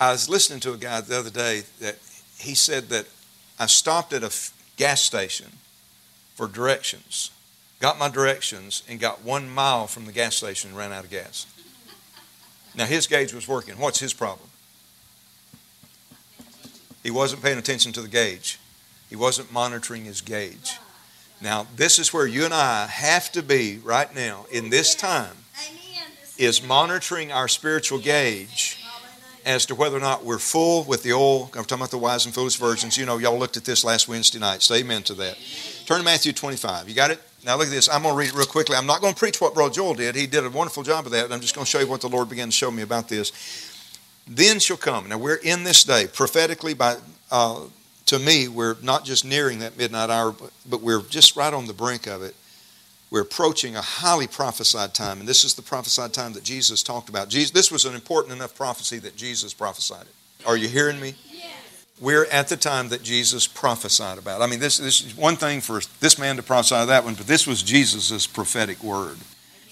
I was listening to a guy the other day that he said that I stopped at a f- gas station for directions, got my directions, and got one mile from the gas station and ran out of gas. Now, his gauge was working. What's his problem? He wasn't paying attention to the gauge, he wasn't monitoring his gauge. Now, this is where you and I have to be right now in this time is monitoring our spiritual gauge as to whether or not we're full with the oil. I'm talking about the wise and foolish virgins. You know, y'all looked at this last Wednesday night. Say amen to that. Turn to Matthew 25. You got it? Now look at this. I'm going to read it real quickly. I'm not going to preach what Bro Joel did. He did a wonderful job of that. I'm just going to show you what the Lord began to show me about this. Then shall come. Now we're in this day prophetically by. Uh, to me, we're not just nearing that midnight hour, but, but we're just right on the brink of it. We're approaching a highly prophesied time, and this is the prophesied time that Jesus talked about. Jesus, this was an important enough prophecy that Jesus prophesied it. Are you hearing me? Yes. We're at the time that Jesus prophesied about. I mean, this, this is one thing for this man to prophesy that one, but this was Jesus' prophetic word.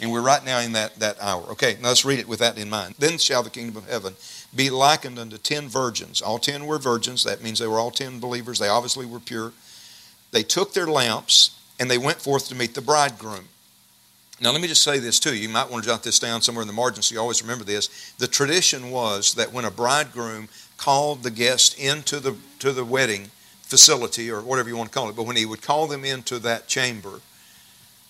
And we're right now in that, that hour. Okay, now let's read it with that in mind. Then shall the kingdom of heaven be likened unto ten virgins. All ten were virgins. That means they were all ten believers. They obviously were pure. They took their lamps and they went forth to meet the bridegroom. Now, let me just say this too. You might want to jot this down somewhere in the margin so you always remember this. The tradition was that when a bridegroom called the guest into the, to the wedding facility or whatever you want to call it, but when he would call them into that chamber,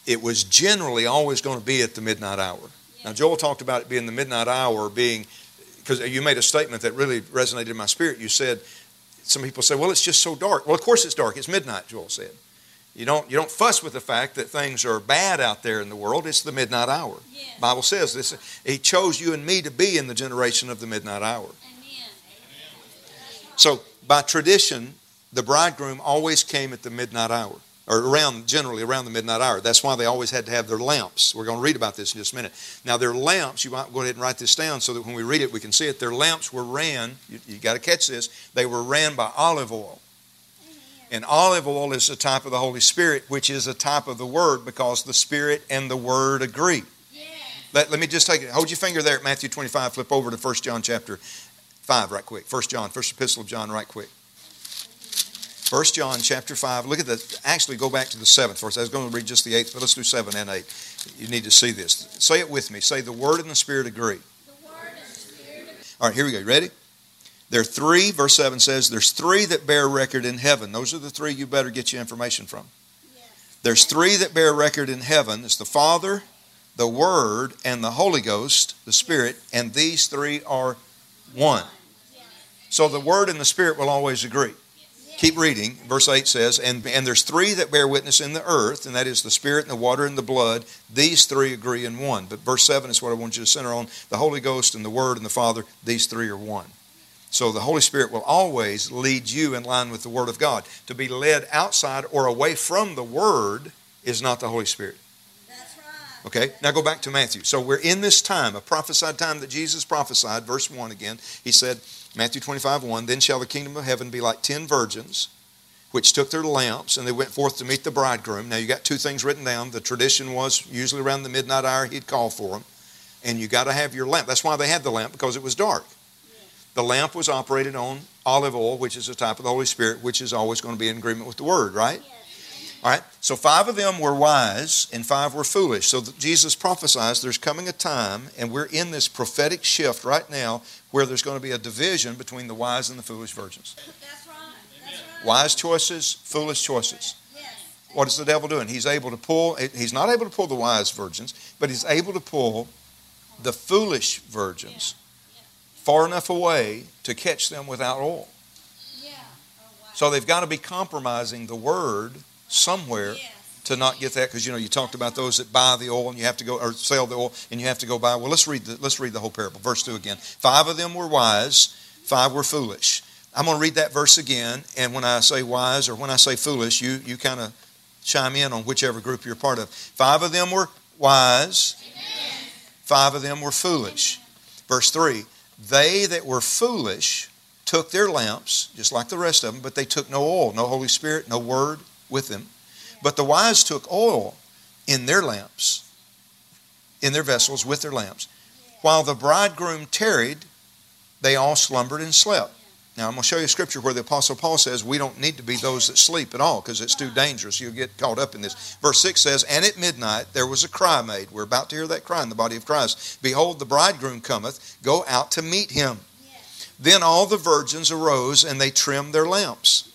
it was generally always going to be at the midnight hour. Now, Joel talked about it being the midnight hour, being because you made a statement that really resonated in my spirit. You said, some people say, well, it's just so dark. Well, of course it's dark. It's midnight, Joel said. You don't, you don't fuss with the fact that things are bad out there in the world. It's the midnight hour. Yes. Bible says this. He chose you and me to be in the generation of the midnight hour. Amen. So, by tradition, the bridegroom always came at the midnight hour or around generally around the midnight hour. That's why they always had to have their lamps. We're going to read about this in just a minute. Now, their lamps, you might go ahead and write this down so that when we read it, we can see it. Their lamps were ran, you, you got to catch this, they were ran by olive oil. And olive oil is a type of the Holy Spirit, which is a type of the Word because the Spirit and the Word agree. Yeah. Let, let me just take it. Hold your finger there at Matthew 25. Flip over to 1 John chapter 5 right quick. 1 John, first epistle of John right quick. 1 John chapter 5. Look at the, actually go back to the seventh verse. I was going to read just the eighth, but let's do seven and eight. You need to see this. Say it with me. Say, the Word and the Spirit agree. The word and the Spirit. agree. All right, here we go. You ready? There are three, verse 7 says, there's three that bear record in heaven. Those are the three you better get your information from. Yes. There's three that bear record in heaven. It's the Father, the Word, and the Holy Ghost, the Spirit, and these three are one. So the Word and the Spirit will always agree. Keep reading. Verse 8 says, and, and there's three that bear witness in the earth, and that is the Spirit and the water and the blood. These three agree in one. But verse 7 is what I want you to center on. The Holy Ghost and the Word and the Father, these three are one. So the Holy Spirit will always lead you in line with the Word of God. To be led outside or away from the Word is not the Holy Spirit. That's right. Okay, now go back to Matthew. So we're in this time, a prophesied time that Jesus prophesied, verse 1 again. He said, Matthew 25, 1, Then shall the kingdom of heaven be like ten virgins, which took their lamps, and they went forth to meet the bridegroom. Now you got two things written down. The tradition was usually around the midnight hour he'd call for them. And you got to have your lamp. That's why they had the lamp, because it was dark. The lamp was operated on olive oil, which is a type of the Holy Spirit, which is always going to be in agreement with the Word, right? All right, so five of them were wise and five were foolish. So Jesus prophesies there's coming a time, and we're in this prophetic shift right now where there's going to be a division between the wise and the foolish virgins. That's right. That's right. Wise choices, foolish choices. What is the devil doing? He's able to pull, eh, he's not able to pull the wise virgins, but he's able to pull the foolish virgins yeah. Far enough away to catch them without oil. Yeah. Oh, wow. So they've got to be compromising the word somewhere to not get that because you know you talked about those that buy the oil and you have to go or sell the oil and you have to go buy well let's read the let's read the whole parable verse 2 again five of them were wise five were foolish i'm going to read that verse again and when i say wise or when i say foolish you you kind of chime in on whichever group you're part of five of them were wise five of them were foolish verse 3 they that were foolish took their lamps just like the rest of them but they took no oil no holy spirit no word with them. But the wise took oil in their lamps, in their vessels with their lamps. While the bridegroom tarried, they all slumbered and slept. Now, I'm going to show you a scripture where the Apostle Paul says we don't need to be those that sleep at all because it's too dangerous. You'll get caught up in this. Verse 6 says, And at midnight there was a cry made. We're about to hear that cry in the body of Christ. Behold, the bridegroom cometh, go out to meet him. Then all the virgins arose and they trimmed their lamps.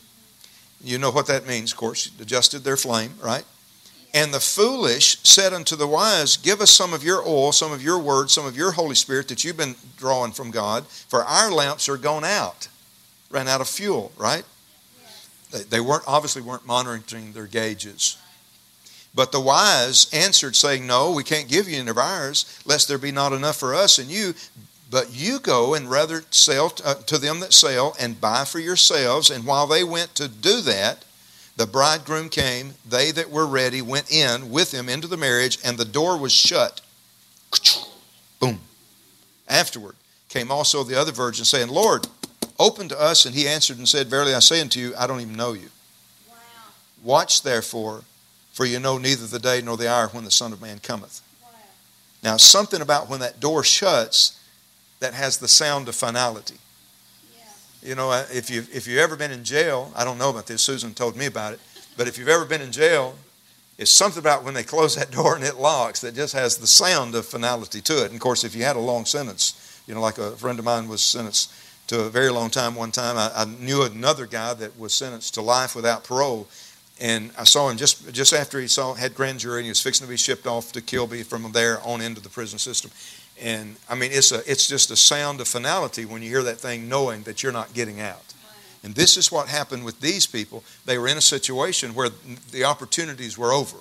You know what that means, of course. Adjusted their flame, right? And the foolish said unto the wise, Give us some of your oil, some of your word, some of your Holy Spirit that you've been drawing from God, for our lamps are gone out, ran out of fuel, right? They, they weren't obviously weren't monitoring their gauges. But the wise answered, saying, No, we can't give you any of ours, lest there be not enough for us and you. But you go and rather sell uh, to them that sell and buy for yourselves. And while they went to do that, the bridegroom came. They that were ready went in with him into the marriage, and the door was shut. Boom. Afterward came also the other virgins, saying, Lord, open to us. And he answered and said, Verily I say unto you, I don't even know you. Wow. Watch therefore, for you know neither the day nor the hour when the Son of Man cometh. Wow. Now, something about when that door shuts that has the sound of finality. Yeah. You know, if you've, if you've ever been in jail, I don't know about this, Susan told me about it, but if you've ever been in jail, it's something about when they close that door and it locks that just has the sound of finality to it. And of course, if you had a long sentence, you know, like a friend of mine was sentenced to a very long time one time, I, I knew another guy that was sentenced to life without parole. And I saw him just just after he saw had grand jury and he was fixing to be shipped off to Kilby from there on into the prison system. And I mean, it's, a, it's just a sound of finality when you hear that thing knowing that you're not getting out. And this is what happened with these people. They were in a situation where the opportunities were over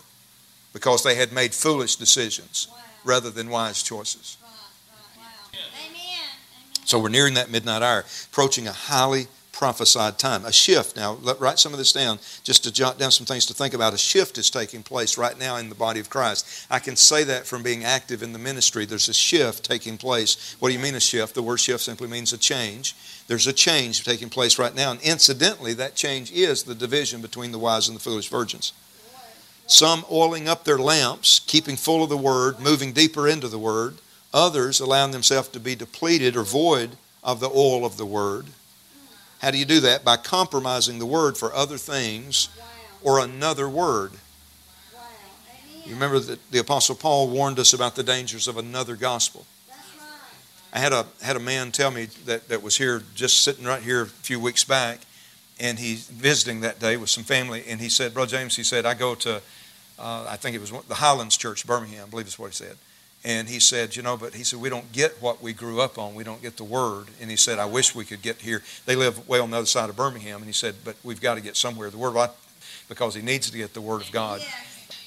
because they had made foolish decisions wow. rather than wise choices. So we're nearing that midnight hour, approaching a highly prophesied time. A shift. Now, let, write some of this down just to jot down some things to think about. A shift is taking place right now in the body of Christ. I can say that from being active in the ministry. There's a shift taking place. What do you mean a shift? The word shift simply means a change. There's a change taking place right now. And incidentally, that change is the division between the wise and the foolish virgins. Some oiling up their lamps, keeping full of the word, moving deeper into the word. Others allowing themselves to be depleted or void of the oil of the word how do you do that? By compromising the word for other things or another word. You remember that the Apostle Paul warned us about the dangers of another gospel. I had a had a man tell me that, that was here just sitting right here a few weeks back, and he's visiting that day with some family, and he said, Brother James, he said, I go to, uh, I think it was the Highlands Church, Birmingham, I believe is what he said. And he said, you know, but he said, we don't get what we grew up on. We don't get the word. And he said, I wish we could get here. They live way on the other side of Birmingham. And he said, but we've got to get somewhere. The word, because he needs to get the word of God.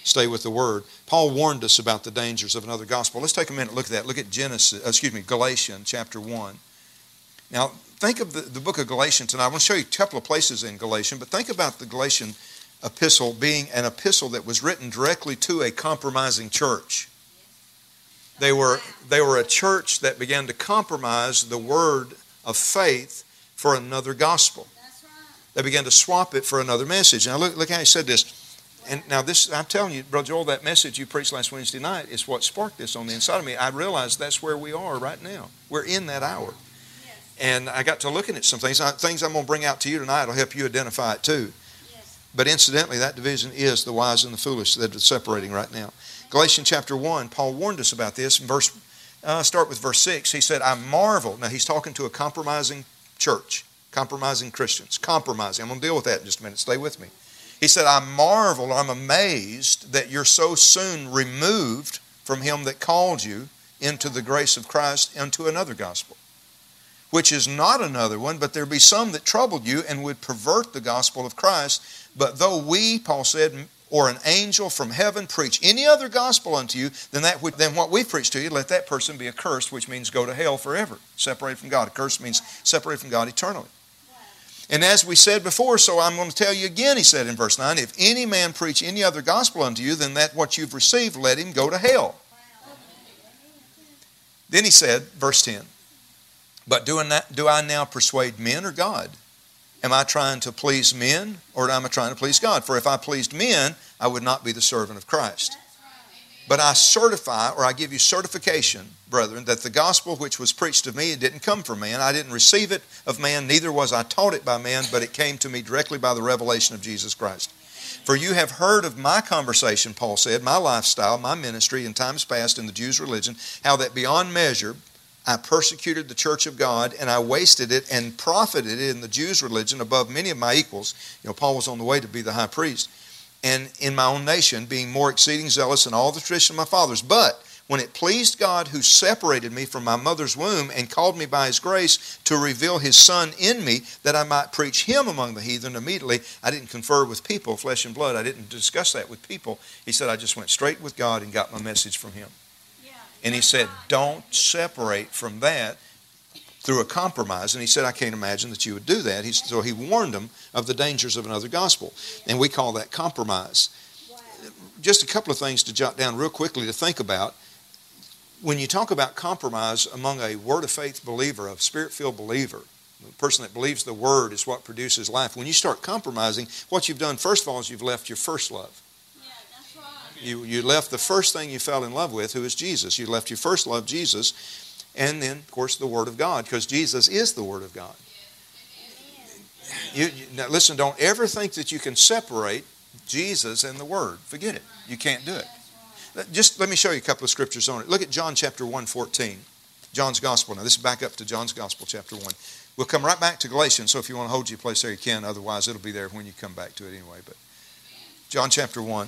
Stay with the word. Paul warned us about the dangers of another gospel. Let's take a minute look at that. Look at Genesis, uh, excuse me, Galatians chapter 1. Now, think of the, the book of Galatians tonight. I want to show you a couple of places in Galatians, but think about the Galatian epistle being an epistle that was written directly to a compromising church. They were, they were a church that began to compromise the word of faith for another gospel. They began to swap it for another message. Now, look, look how he said this. And now, this, I'm telling you, Brother Joel, that message you preached last Wednesday night is what sparked this on the inside of me. I realized that's where we are right now. We're in that hour. And I got to looking at some things. Things I'm going to bring out to you tonight will help you identify it too. But incidentally, that division is the wise and the foolish that are separating right now. Galatians chapter 1, Paul warned us about this. In verse, uh, start with verse 6. He said, I marvel. Now, he's talking to a compromising church, compromising Christians, compromising. I'm going to deal with that in just a minute. Stay with me. He said, I marvel, I'm amazed that you're so soon removed from him that called you into the grace of Christ into another gospel, which is not another one, but there be some that troubled you and would pervert the gospel of Christ. But though we, Paul said, or an angel from heaven preach any other gospel unto you than that which, than what we preach to you, let that person be accursed, which means go to hell forever, separated from God. Accursed means separated from God eternally. And as we said before, so I'm going to tell you again, he said in verse 9, if any man preach any other gospel unto you than that what you've received, let him go to hell. Then he said, verse 10, but do I now persuade men or God? Am I trying to please men or am I trying to please God? For if I pleased men, I would not be the servant of Christ. But I certify, or I give you certification, brethren, that the gospel which was preached of me, it didn't come from man. I didn't receive it of man, neither was I taught it by man, but it came to me directly by the revelation of Jesus Christ. For you have heard of my conversation, Paul said, my lifestyle, my ministry in times past in the Jews' religion, how that beyond measure I persecuted the church of God and I wasted it and profited in the Jews' religion above many of my equals. You know, Paul was on the way to be the high priest and in my own nation, being more exceeding zealous in all the tradition of my fathers. But when it pleased God who separated me from my mother's womb and called me by his grace to reveal his son in me that I might preach him among the heathen immediately, I didn't confer with people, flesh and blood. I didn't discuss that with people. He said, I just went straight with God and got my message from him. And he said, Don't separate from that through a compromise. And he said, I can't imagine that you would do that. He, so he warned them of the dangers of another gospel. And we call that compromise. Wow. Just a couple of things to jot down real quickly to think about. When you talk about compromise among a word of faith believer, a spirit filled believer, the person that believes the word is what produces life. When you start compromising, what you've done, first of all, is you've left your first love. You, you left the first thing you fell in love with, who is Jesus. You left your first love, Jesus, and then, of course, the Word of God, because Jesus is the Word of God. You, you, now listen, don't ever think that you can separate Jesus and the Word. Forget it. You can't do it. Just let me show you a couple of scriptures on it. Look at John chapter 1, 14. John's Gospel. Now, this is back up to John's Gospel, chapter 1. We'll come right back to Galatians, so if you want to hold your place there, you can. Otherwise, it'll be there when you come back to it anyway. But John chapter 1.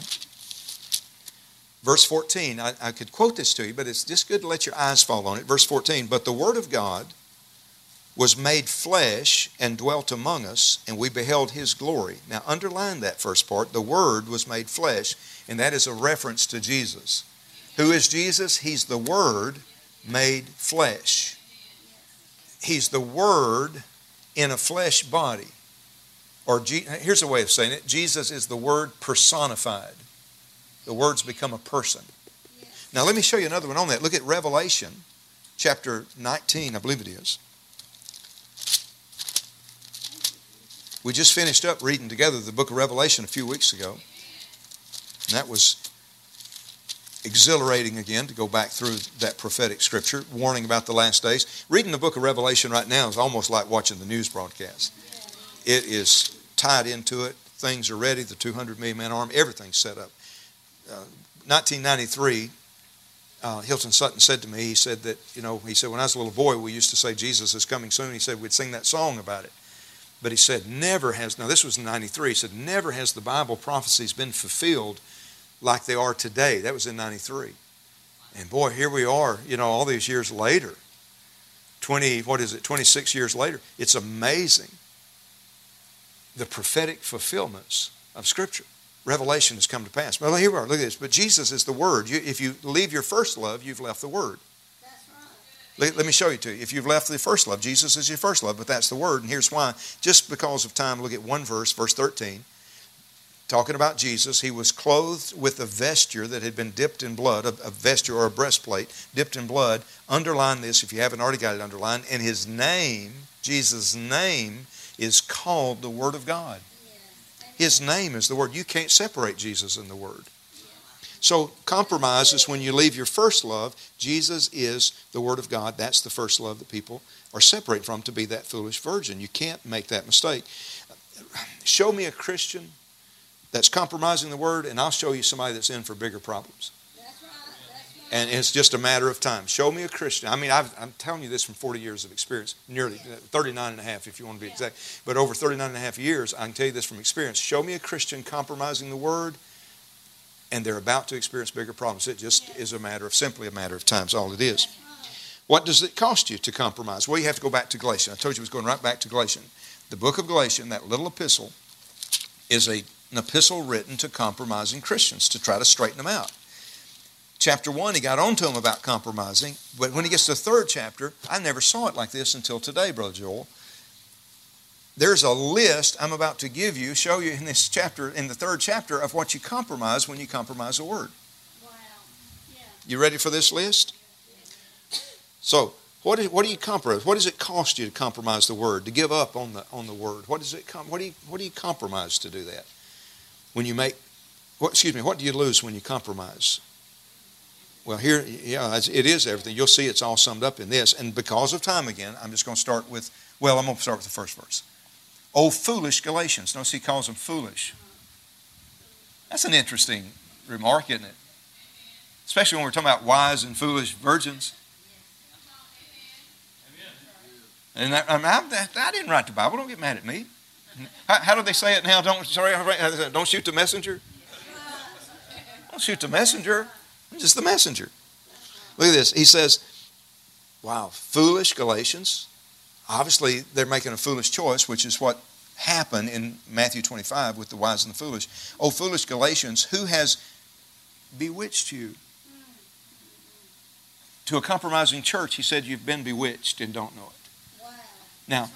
Verse 14, I, I, could quote this to you, but it's just good to let your eyes fall on it. Verse 14, but the Word of God was made flesh and dwelt among us, and we beheld His glory. Now, underline that first part. The Word was made flesh, and that is a reference to Jesus. Who is Jesus? He's the Word made flesh. He's the Word in a flesh body. Or here's a way of saying it Jesus is the Word personified the words become a person. Now, let me show you another one on that. Look at Revelation chapter 19, I believe it is. We just finished up reading together the book of Revelation a few weeks ago. And that was exhilarating again to go back through that prophetic scripture, warning about the last days. Reading the book of Revelation right now is almost like watching the news broadcast. It is tied into it. Things are ready. The 200 million man army, everything's set up. 1993, uh, uh, Hilton Sutton said to me, he said that, you know, he said, when I was a little boy, we used to say, Jesus is coming soon. He said, we'd sing that song about it. But he said, never has, now this was in 93, he said, never has the Bible prophecies been fulfilled like they are today. That was in 93. And boy, here we are, you know, all these years later. 20, what is it, 26 years later. It's amazing the prophetic fulfillments of Scripture revelation has come to pass. Well, here we are. Look at this. But Jesus is the Word. You, if you leave your first love, you've left the Word. Let, let, me show you to you. If you've left the first love, Jesus is your first love, but that's the Word. And here's why. Just because of time, look at one verse, verse 13. Talking about Jesus, he was clothed with a vesture that had been dipped in blood, a, a vesture or a breastplate dipped in blood. Underline this if you haven't already got it underlined. And his name, Jesus' name, is called the Word of God. His name is the Word. You can't separate Jesus and the Word. So, compromise is when you leave your first love. Jesus is the Word of God. That's the first love that people are separated from to be that foolish virgin. You can't make that mistake. Show me a Christian that's compromising the Word, and I'll show you somebody that's in for bigger problems. And it's just a matter of time. Show me a Christian. I mean, i am telling you this from 40 years of experience, nearly 39 and a half if you want to be exact. But over 39 and a half years, I can tell you this from experience. Show me a Christian compromising the Word, and they're about to experience bigger problems. It just is a matter of, simply a matter of time. That's all it is. What does it cost you to compromise? Well, you have to go back to Galatians. I told you I was going right back to Galatians. The book of Galatians, that little epistle, is a, an epistle written to compromising Christians to try to straighten them out chapter 1, he got on to him about compromising. But when he gets to the third chapter, I never saw it like this until today, Brother Joel. There's a list I'm about to give you, show you in this chapter, in the third chapter, of what you compromise when you compromise a word. Wow. Yeah. You ready for this list? So, what, is, what do you compromise? What does it cost you to compromise the word, to give up on the, on the word? What, does it com- what, do you, what do you compromise to do that? When you make, what, excuse me, what do you lose when you compromise? Well, here, yeah, it is everything. You'll see it's all summed up in this. And because of time again, I'm just going to start with, well, I'm going to start with the first verse. Oh, foolish Galatians. Notice he calls them foolish. That's an interesting remark, isn't it? Especially when we're talking about wise and foolish virgins. And I, I, I didn't write the Bible. Don't get mad at me. How, how do they say it now? Don't sorry, don't shoot the messenger. Don't shoot the messenger. I'm just the messenger. Look at this. He says, "Wow, foolish Galatians." Obviously, they're making a foolish choice, which is what happened in Matthew 25 with the wise and the foolish. Oh, foolish Galatians, who has bewitched you? To a compromising church, he said, You've been bewitched and don't know it. Wow. Now,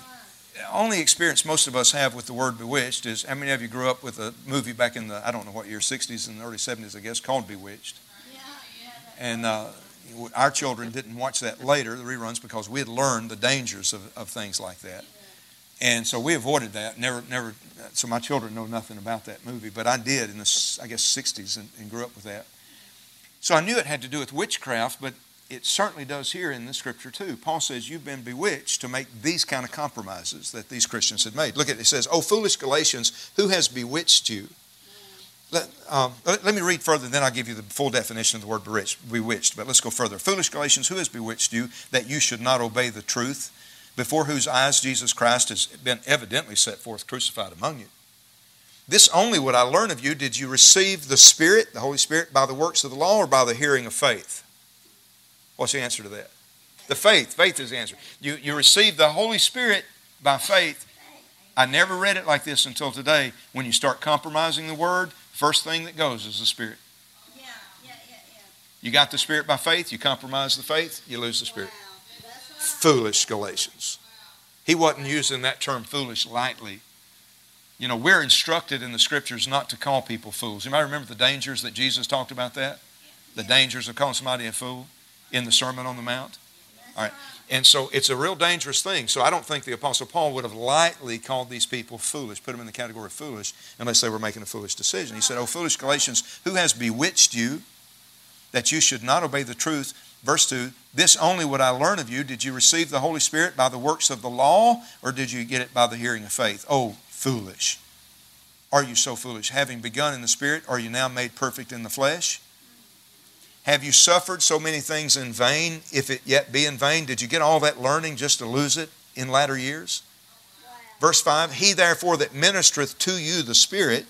the only experience most of us have with the word bewitched is how many of you grew up with a movie back in the, I don't know what year, 60s and early 70s, I guess, called Bewitched? And uh, our children didn't watch that later, the reruns, because we had learned the dangers of, of things like that. And so we avoided that. Never, never. So my children know nothing about that movie, but I did in the, I guess, 60s and, and grew up with that. So I knew it had to do with witchcraft, but it certainly does here in the scripture too. Paul says, You've been bewitched to make these kind of compromises that these Christians had made. Look at it, it says, Oh, foolish Galatians, who has bewitched you? Let, um, let, me read further, and then I'll give you the full definition of the word bewitched. But let's go further. Foolish Galatians, who has bewitched you that you should not obey the truth, before whose eyes Jesus Christ has been evidently set forth crucified among you? This only would I learn of you. Did you receive the Spirit, the Holy Spirit, by the works of the law or by the hearing of faith? What's the answer to that? The faith. Faith is the answer. You, you receive the Holy Spirit by faith. I never read it like this until today. When you start compromising the Word, first thing that goes is the Spirit. Yeah, yeah, yeah, yeah. You got the Spirit by faith, you compromise the faith, you lose the Spirit. Wow. Foolish Galatians. He wasn't using that term foolish lightly. You know, we're instructed in the scriptures not to call people fools. You might remember the dangers that Jesus talked about that? The dangers of calling somebody a fool in the Sermon on the Mount. All right. And so it's a real dangerous thing. So I don't think the Apostle Paul would have lightly called these people foolish, put them in the category of foolish, unless they were making a foolish decision. He said, Oh, foolish Galatians, who has bewitched you that you should not obey the truth? Verse 2 This only would I learn of you. Did you receive the Holy Spirit by the works of the law, or did you get it by the hearing of faith? Oh, foolish. Are you so foolish? Having begun in the Spirit, are you now made perfect in the flesh? Have you suffered so many things in vain, if it yet be in vain? Did you get all that learning just to lose it in latter years? Verse 5 He therefore that ministereth to you the Spirit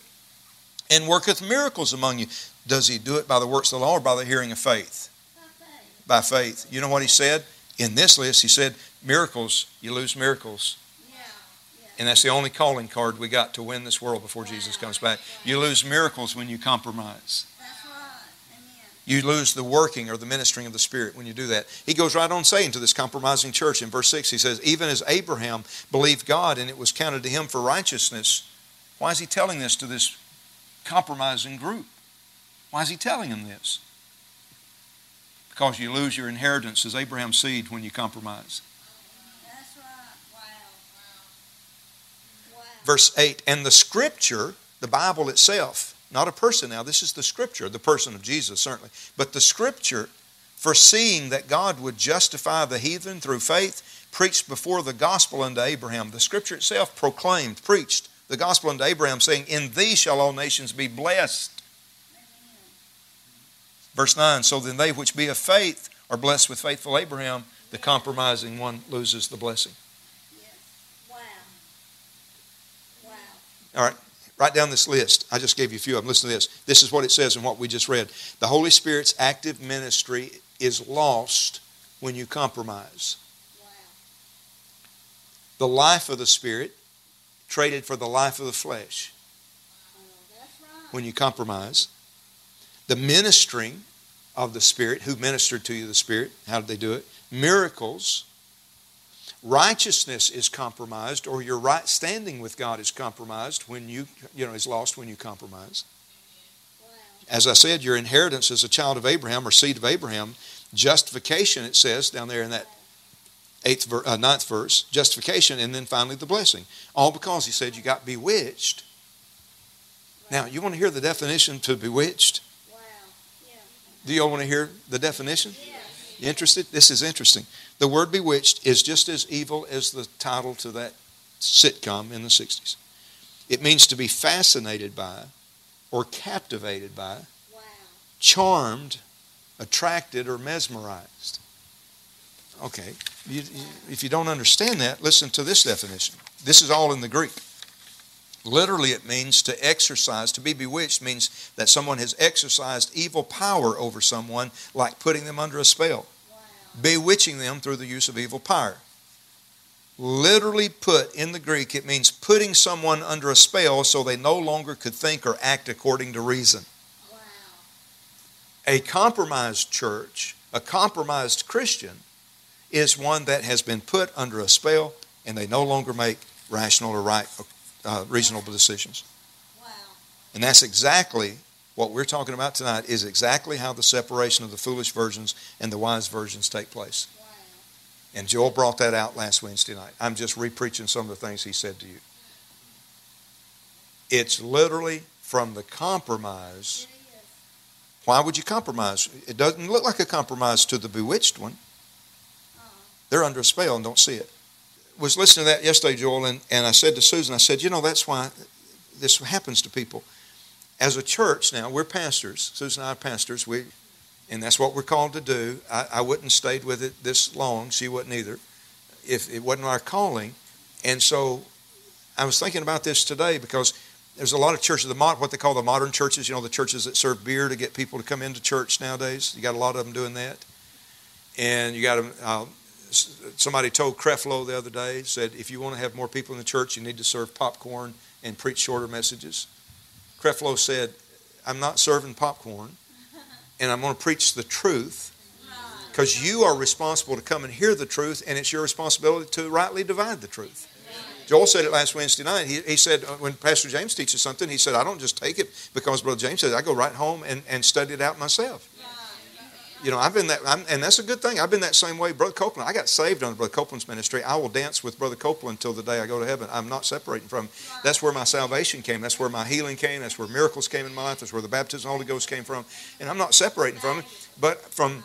and worketh miracles among you, does he do it by the works of the law or by the hearing of faith? By faith. By faith. You know what he said? In this list, he said, Miracles, you lose miracles. And that's the only calling card we got to win this world before. Jesus comes back. You lose miracles when you compromise. You lose the working or the ministering of the Spirit when you do that. He goes right on saying to this compromising church in verse 6, he says, Even as Abraham believed God and it was counted to him for righteousness. Why is he telling this to this compromising group? Why is he telling them this? Because you lose your inheritance as Abraham's seed when you compromise. That's right. Wow. Wow. Verse 8, and the scripture, the Bible itself, not a person now, this is the scripture, the person of Jesus, certainly. But the scripture, foreseeing that God would justify the heathen through faith, preached before the gospel unto Abraham. The scripture itself proclaimed, preached the gospel unto Abraham, saying, In thee shall all nations be blessed. Verse 9 So then they which be of faith are blessed with faithful Abraham, the compromising one loses the blessing. Wow. Wow. All right. Write down this list. I just gave you a few of them. Listen to this. This is what it says in what we just read. The Holy Spirit's active ministry is lost when you compromise. Wow. The life of the Spirit traded for the life of the flesh. When you compromise. The ministering of the Spirit, who ministered to you the Spirit, how did they do it? Miracles righteousness is compromised or your right standing with God is compromised when you, you know, is lost when you compromise. As I said, your inheritance as a child of Abraham or seed of Abraham, justification, it says down there in that eighth, uh, ninth verse, justification, and then finally the blessing. All because he said you got bewitched. Now, you want to hear the definition to bewitched? Wow. Yeah. Do you all want to hear the definition? You interested? This is interesting. The word bewitched is just as evil as the title to that sitcom in the 60s. It means to be fascinated by or captivated by, wow. charmed, attracted, or mesmerized. Okay, you, you, if you don't understand that, listen to this definition. This is all in the Greek. Literally, it means to exercise. To be bewitched means that someone has exercised evil power over someone, like putting them under a spell, wow. bewitching them through the use of evil power literally put in the Greek, it means putting someone under a spell so they no longer could think or act according to reason. Wow. A compromised church, a compromised Christian, is one that has been put under a spell and they no longer make rational or right, uh, reasonable decisions. Wow. And that's exactly what we're talking about tonight is exactly how the separation of the foolish virgins and the wise virgins take place. And Joel brought that out last Wednesday night. I'm just repreaching some of the things he said to you. It's literally from the compromise. Why would you compromise? It doesn't look like a compromise to the bewitched one. They're under a spell and don't see it. Was listening to that yesterday, Joel, and, and I said to Susan, I said, you know, that's why this happens to people. As a church now, we're pastors. Susan and I are pastors. We and that's what we're called to do. I, I wouldn't have stayed with it this long. She wouldn't either, if it wasn't our calling. And so I was thinking about this today because there's a lot of churches, the what they call the modern churches, you know, the churches that serve beer to get people to come into church nowadays. You got a lot of them doing that. And you got them, uh, somebody told Creflo the other day, said, if you want to have more people in the church, you need to serve popcorn and preach shorter messages. Creflo said, I'm not serving popcorn and I'm going to preach the truth because you are responsible to come and hear the truth, and it's your responsibility to rightly divide the truth. Joel said it last Wednesday night. He, he said, uh, when Pastor James teaches something, he said, I don't just take it because Brother James says, I go right home and, and study it out myself. You know, I've been that, I'm, and that's a good thing. I've been that same way. Brother Copeland, I got saved under Brother Copeland's ministry. I will dance with Brother Copeland until the day I go to heaven. I'm not separating from him. That's where my salvation came. That's where my healing came. That's where miracles came in my life. That's where the baptism of the Holy Ghost came from. And I'm not separating from him. But from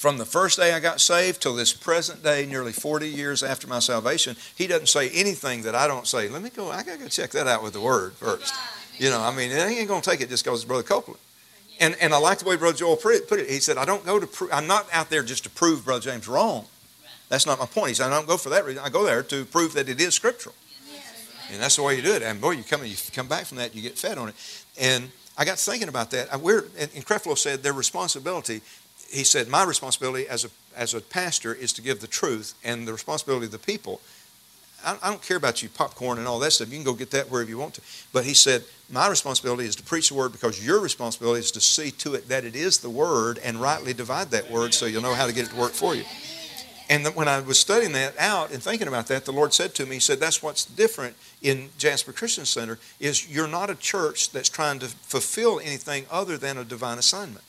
from the first day I got saved till this present day, nearly 40 years after my salvation, he doesn't say anything that I don't say. Let me go, I got to go check that out with the Word first. You know, I mean, he ain't going to take it just because it's Brother Copeland. And, and I like the way Brother Joel put it. He said, I don't go to, pro- I'm not out there just to prove Brother James wrong. That's not my point. He said, I don't go for that reason. I go there to prove that it is scriptural. And that's the way you do it. And boy, you come, you come back from that, you get fed on it. And I got thinking about that. We're, and Creflo said their responsibility, he said, my responsibility as a, as a pastor is to give the truth, and the responsibility of the people I, don't care about you popcorn and all that stuff. You can go get that wherever you want to. But he said, my responsibility is to preach the word because your responsibility is to see to it that it is the word and rightly divide that word so you'll know how to get it to work for you. And when I was studying that out and thinking about that, the Lord said to me, He said, That's what's different in Jasper Christian Center, is you're not a church that's trying to fulfill anything other than a divine assignment.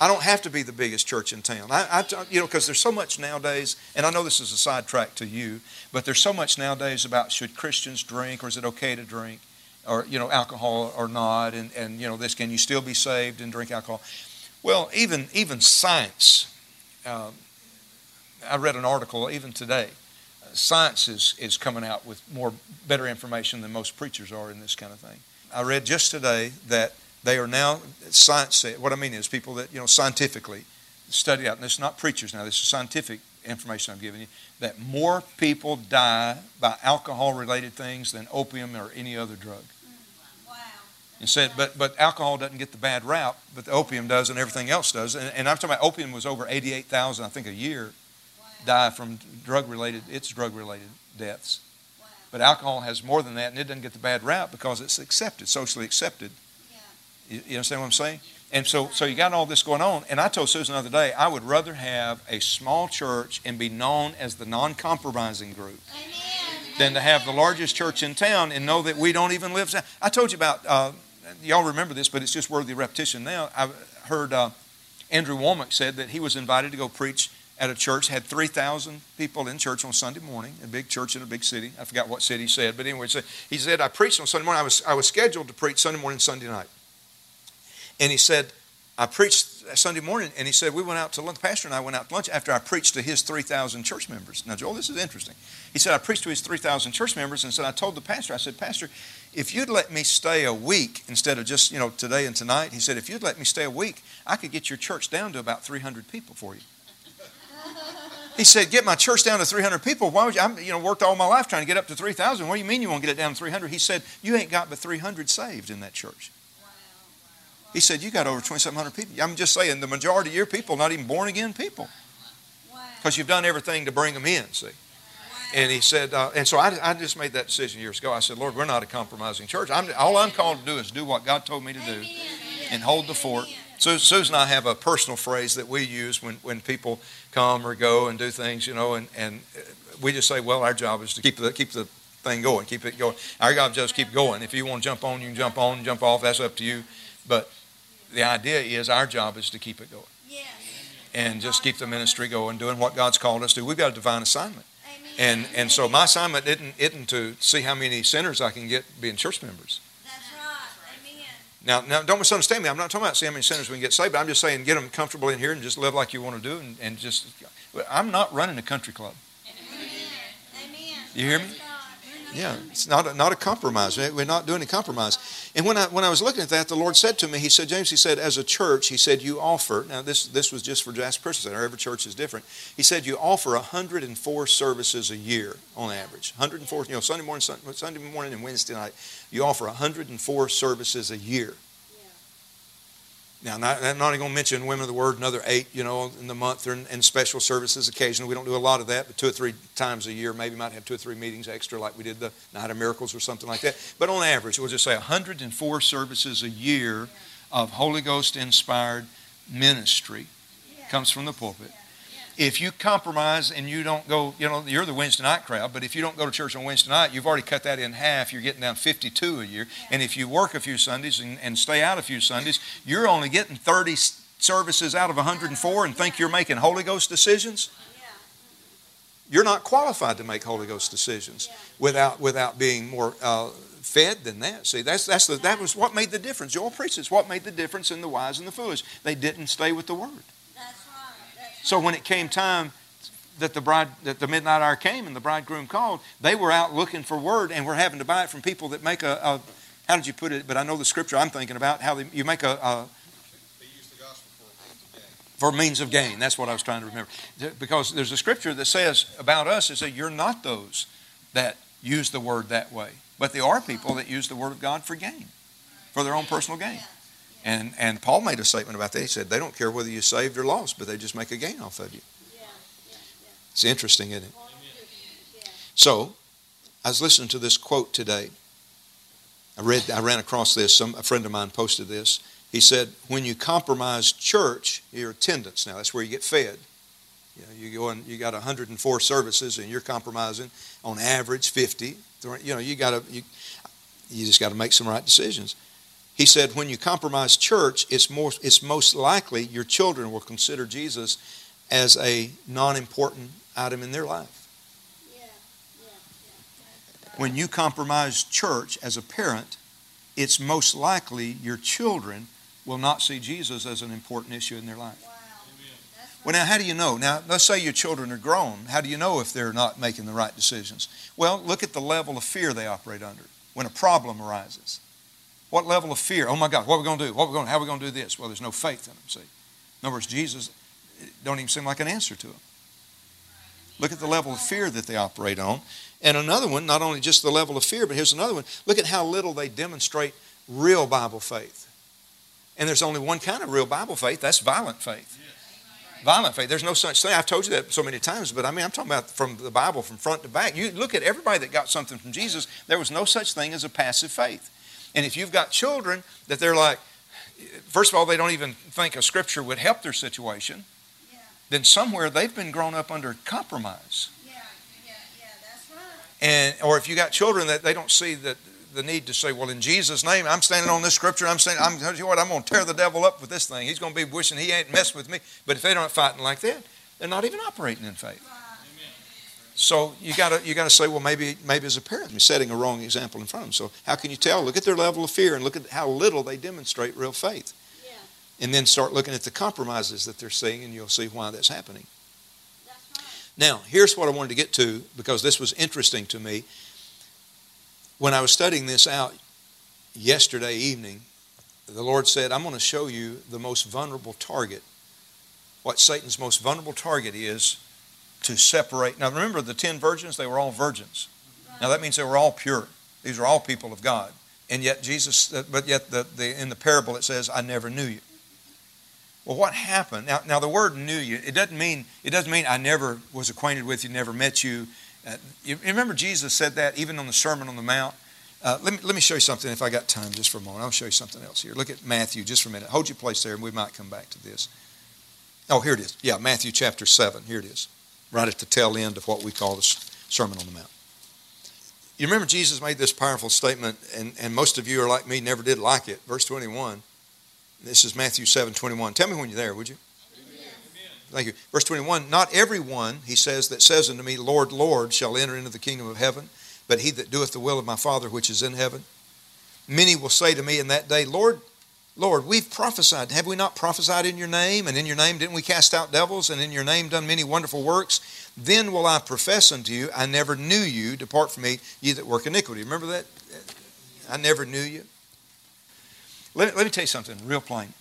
I don't have to be the biggest church in town. I, I you know, because there's so much nowadays, and I know this is a sidetrack to you, but there's so much nowadays about should Christians drink or is it okay to drink, or you know, alcohol or not, and and you know, this can you still be saved and drink alcohol? Well, even even science. Um, I read an article even today. Science is, is coming out with more better information than most preachers are in this kind of thing. I read just today that they are now, science, what I mean is people that, you know, scientifically study out, and this is not preachers now, this is scientific information I'm giving you, that more people die by alcohol related things than opium or any other drug. Wow. And said, but, but alcohol doesn't get the bad rap, but the opium does and everything else does. And, and I'm talking about opium was over 88,000, I think, a year wow. die from drug related, it's drug related deaths. Wow. But alcohol has more than that, and it doesn't get the bad rap because it's accepted, socially accepted you, you understand what I'm saying? And so, so you got all this going on. And I told Susan the other day, I would rather have a small church and be known as the non compromising group Amen. than to have the largest church in town and know that we don't even live. I told you about, uh, y'all remember this, but it's just worthy of repetition now. I heard uh, Andrew Wommack said that he was invited to go preach at a church, had 3,000 people in church on Sunday morning, a big church in a big city. I forgot what city he said, but anyway, he said, I preached on Sunday morning. I was, I was scheduled to preach Sunday morning, Sunday night. And he said, I preached Sunday morning, and he said, We went out to lunch. The pastor and I went out to lunch after I preached to his 3,000 church members. Now, Joel, this is interesting. He said, I preached to his 3,000 church members, and said, I told the pastor, I said, Pastor, if you'd let me stay a week instead of just, you know, today and tonight, he said, if you'd let me stay a week, I could get your church down to about 300 people for you. He said, "Get my church down to 300 people. Why would you? I'm, you know, worked all my life trying to get up to 3,000. What do you mean you want to get it down to 300?" He said, "You ain't got but 300 saved in that church." He said, You got over 2,700 people. I'm just saying, the majority of your people not even born again people. Because you've done everything to bring them in, see. And he said, uh, and so I, I, just made that decision years ago. I said, Lord, we're not a compromising church. I'm, all I'm called to do is do what God told me to do and hold the fort. So Susan and I have a personal phrase that we use when, when people come or go and do things, you know, and, and we just say, well, our job is to keep the, keep the thing going, keep it going. Our job is just keep going. If you want to jump on, you can jump on, jump off, that's up to you. But the idea is our job is to keep it going. Yes. And just keep the ministry going, doing what God's called us to. We've got a divine assignment. Amen. And and so my assignment isn't, isn't to see how many sinners I can get being church members. That's right. Amen. Now, now, don't misunderstand me. I'm not talking about seeing how many sinners we can get saved, but I'm just saying get them comfortable in here and just live like you want to do. And, and just, I'm not running a country club. Amen. You hear me? Yeah, it's not a, not a compromise. We're not doing a compromise. And when I when I was looking at that, the Lord said to me, He said, James, He said, as a church, He said, you offer. Now this this was just for Jasper Christian Center. Every church is different. He said you offer 104 services a year on average. 104. You know, Sunday morning, Sunday morning, and Wednesday night. You offer 104 services a year. Now, not, I'm not even going to mention Women of the Word, another eight, you know, in the month, and, and special services occasionally. We don't do a lot of that, but two or three times a year, maybe might have two or three meetings extra, like we did the Night of Miracles or something like that. But on average, we'll just say 104 services a year of Holy Ghost inspired ministry comes from the pulpit if you compromise and you don't go, you know, you're the Wednesday night crowd, but if you don't go to church on Wednesday night, you've already cut that in half. You're getting down 52 a year. And if you work a few Sundays and, and stay out a few Sundays, you're only getting 30 services out of 104 and think you're making Holy Ghost decisions. You're not qualified to make Holy Ghost decisions without, without being more uh, fed than that. See, that's, that's the, that was what made the difference. Joel preaches what made the difference in the wise and the foolish. They didn't stay with the Word. So when it came time that the bride that the midnight hour came and the bridegroom called, they were out looking for word and were having to buy it from people that make a, a how did you put it? But I know the scripture I'm thinking about how they, you make a, a for means of gain. That's what I was trying to remember. Because there's a scripture that says about us is that you're not those that use the word that way, but there are people that use the word of God for gain, for their own personal gain. And, and Paul made a statement about that. He said, they don't care whether you're saved or lost, but they just make a gain off of you. Yeah, yeah, yeah. It's interesting, isn't it? So, I was listening to this quote today. I read, I ran across this. Some, a friend of mine posted this. He said, when you compromise church, your attendance, now that's where you get fed. You, know, you go and you got 104 services and you're compromising on average 50. You know, you got to, you, you just got to make some right decisions. He said, when you compromise church, it's, more, it's most likely your children will consider Jesus as a non important item in their life. When you compromise church as a parent, it's most likely your children will not see Jesus as an important issue in their life. Wow. Well, now, how do you know? Now, let's say your children are grown. How do you know if they're not making the right decisions? Well, look at the level of fear they operate under when a problem arises. What level of fear? Oh my God, what are we going to do? What are we going? To, how are we going to do this? Well, there's no faith in them, see. In other words, Jesus eh, don't even seem like an answer to them. Look at the level of fear that they operate on. And another one, not only just the level of fear, but here's another one. Look at how little they demonstrate real Bible faith. And there's only one kind of real Bible faith that's violent faith. Violent faith. There's no such thing. I've told you that so many times, but I mean, I'm talking about from the Bible from front to back. You look at everybody that got something from Jesus, there was no such thing as a passive faith. And if you've got children that they're like, first of all, they don't even think a scripture would help their situation, yeah. then somewhere they've been grown up under compromise. Yeah, yeah, yeah, that's right. And or if you got children that they don't see that the need to say, well, in Jesus' name, I'm standing on this scripture. I'm saying, I'm you know what, I'm going to tear the devil up with this thing. He's going to be wishing he ain't messed with me. But if they don't fighting like that, they're not even operating in faith. Right. So you got to you got to say, well, maybe maybe as a parent, I'm setting a wrong example in front of them. So how can you tell? Look at their level of fear and look at how little they demonstrate real faith. Yeah. And then start looking at the compromises that they're seeing, and you'll see why that's happening. That's right. Now, here's what I wanted to get to because this was interesting to me. When I was studying this out yesterday evening, the Lord said, I'm going to show you the most vulnerable target. What Satan's most vulnerable target is to separate. Now, remember the 10 virgins, they were all virgins. Now, that means they were all pure. These are all people of God. And yet, Jesus, but yet the, the, in the parable it says, I never knew you. Well, what happened? Now, now the word knew you, it doesn't mean, it doesn't mean I never was acquainted with you, never met you. Uh, you remember Jesus said that even on the Sermon on the Mount? Uh, let, me, let me show you something if I got time just for a moment. I'll show you something else here. Look at Matthew just for a minute. Hold your place there and we might come back to this. Oh, here it is. Yeah, Matthew chapter 7. Here it is. Right at the tail end of what we call the Sermon on the Mount. You remember Jesus made this powerful statement, and, and most of you are like me, never did like it. Verse 21. This is Matthew 7 21. Tell me when you're there, would you? Amen. Thank you. Verse 21 Not everyone, he says, that says unto me, Lord, Lord, shall enter into the kingdom of heaven but he that doeth the will of my Father which is in heaven. Many will say to me in that day, Lord, Lord, we've prophesied. Have we not prophesied in your name? And in your name didn't we cast out devils? And in your name done many wonderful works? Then will I profess unto you, I never knew you. Depart from me, ye that work iniquity. Remember that? I never knew you. Let, let me tell you something real plain.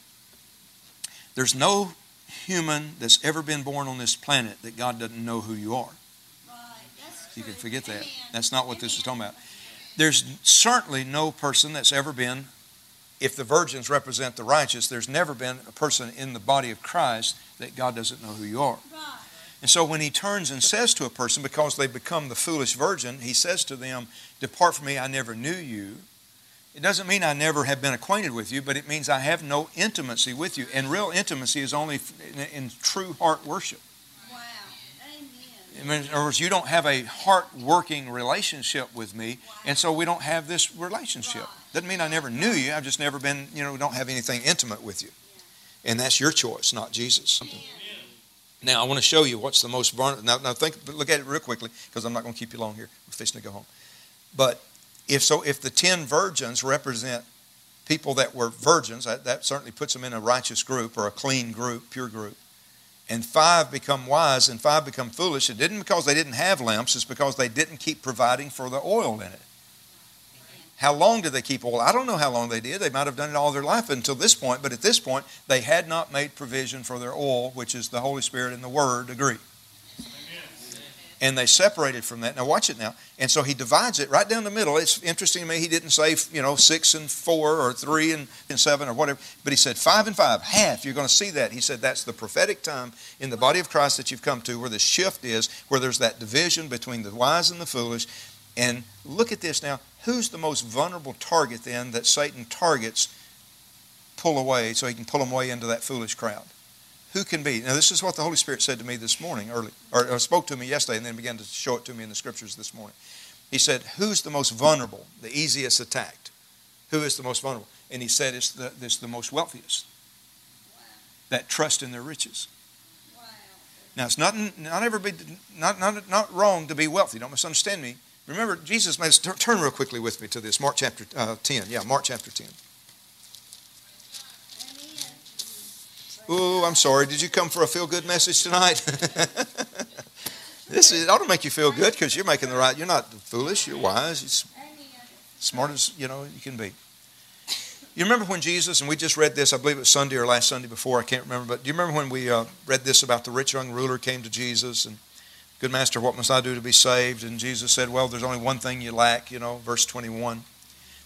There's no human that's ever been born on this planet that God doesn't know who you are. You can forget that. That's not what this is talking about. There's certainly no person that's ever been, if the virgins represent the righteous, there's never been a person in the body of Christ that God doesn't know who you are. And so when he turns and says to a person, because they've become the foolish virgin, he says to them, Depart from me, I never knew you. It doesn't mean I never have been acquainted with you, but it means I have no intimacy with you. And real intimacy is only in, in true heart worship. Wow. Amen. In other words, you don't have a heart working relationship with me, and so we don't have this relationship. Doesn't mean I never knew you. I've just never been, you know, don't have anything intimate with you. And that's your choice, not Jesus. Now, I want to show you what's the most vulnerable. Now, now think, look at it real quickly because I'm not going to keep you long here. We're fixing to go home. But if so, if the ten virgins represent people that were virgins, that, that certainly puts them in a righteous group or a clean group, pure group and five become wise and five become foolish. It didn't because they didn't have lamps, it's because they didn't keep providing for the oil in it. How long did they keep oil? I don't know how long they did. They might have done it all their life until this point, but at this point, they had not made provision for their oil, which is the Holy Spirit and the Word agree and they separated from that. Now watch it now. And so he divides it right down the middle. It's interesting to me. He didn't say you know six and four or three and, and seven or whatever, but he said five and five, half. You're going to see that. He said that's the prophetic time in the body of Christ that you've come to, where the shift is, where there's that division between the wise and the foolish. And look at this now. Who's the most vulnerable target then that Satan targets? Pull away so he can pull them away into that foolish crowd who can be? Now, this is what the Holy Spirit said to me this morning, early, or, or spoke to me yesterday, and then began to show it to me in the scriptures this morning. He said, Who's the most vulnerable, the easiest attacked? Who is the most vulnerable? And he said, It's the, it's the most wealthiest that trust in their riches. Now, it's not, not, ever be, not, not, not wrong to be wealthy. Don't misunderstand me. Remember, Jesus, turn real quickly with me to this. Mark chapter uh, 10. Yeah, Mark chapter 10. Oh, I'm sorry. Did you come for a feel good message tonight? this is, it ought to make you feel good because you're making the right. You're not foolish. You're wise. You're smart as you know you can be. You remember when Jesus and we just read this? I believe it was Sunday or last Sunday before. I can't remember. But do you remember when we uh, read this about the rich young ruler came to Jesus and, "Good master, what must I do to be saved?" And Jesus said, "Well, there's only one thing you lack." You know, verse 21.